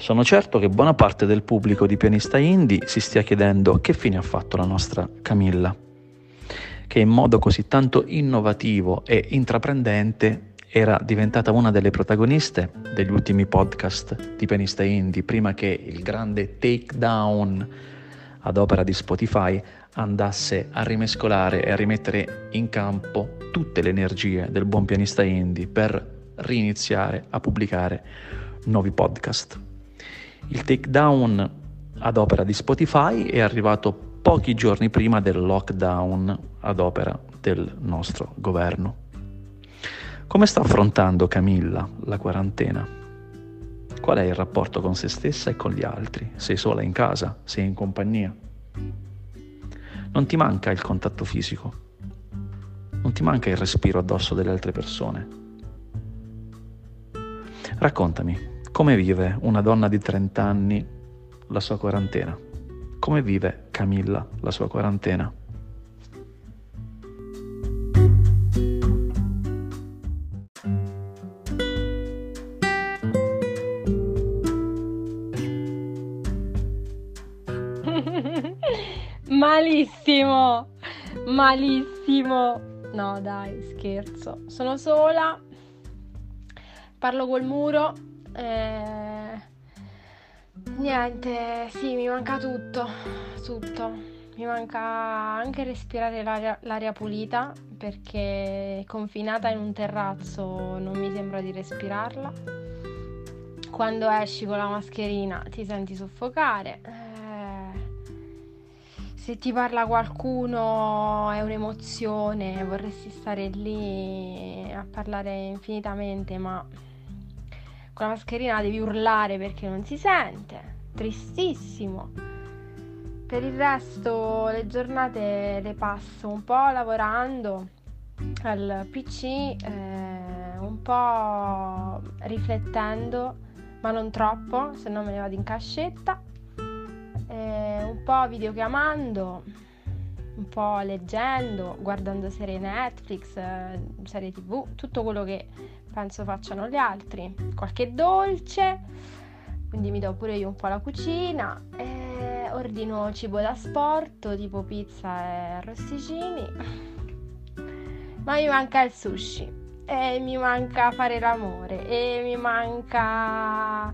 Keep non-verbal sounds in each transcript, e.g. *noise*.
Sono certo che buona parte del pubblico di pianista indie si stia chiedendo che fine ha fatto la nostra Camilla, che in modo così tanto innovativo e intraprendente era diventata una delle protagoniste degli ultimi podcast di pianista indie, prima che il grande takedown ad opera di Spotify andasse a rimescolare e a rimettere in campo tutte le energie del buon pianista indie per riniziare a pubblicare nuovi podcast. Il takedown ad opera di Spotify è arrivato pochi giorni prima del lockdown ad opera del nostro governo. Come sta affrontando Camilla la quarantena? Qual è il rapporto con se stessa e con gli altri? Sei sola in casa? Sei in compagnia? Non ti manca il contatto fisico? Non ti manca il respiro addosso delle altre persone? Raccontami, come vive una donna di 30 anni la sua quarantena? Come vive Camilla la sua quarantena? *laughs* Malissimo, malissimo. No, dai, scherzo. Sono sola, parlo col muro eh, niente, sì, mi manca tutto, tutto. Mi manca anche respirare l'aria, l'aria pulita perché confinata in un terrazzo non mi sembra di respirarla. Quando esci con la mascherina ti senti soffocare. Eh, se ti parla qualcuno è un'emozione, vorresti stare lì a parlare infinitamente, ma con la mascherina devi urlare perché non si sente. Tristissimo. Per il resto le giornate le passo un po' lavorando al PC, eh, un po' riflettendo, ma non troppo, se no me ne vado in cascetta, eh, un po' videochiamando, un po' leggendo, guardando serie Netflix, eh, serie tv, tutto quello che penso facciano gli altri. Qualche dolce, quindi mi do pure io un po' la cucina. E ordino cibo da sport, tipo pizza e arrosticini. Ma mi manca il sushi, e mi manca fare l'amore, e mi manca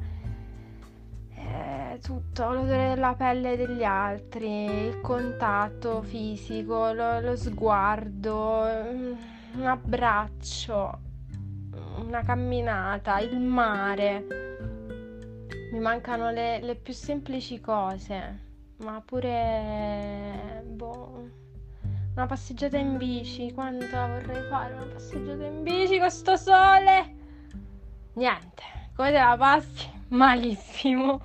eh, tutto, l'odore della pelle degli altri, il contatto fisico, lo, lo sguardo, un abbraccio una camminata, il mare. Mi mancano le, le più semplici cose, ma pure boh, una passeggiata in bici. Quanto vorrei fare una passeggiata in bici con sto sole? Niente, come te la passi? Malissimo.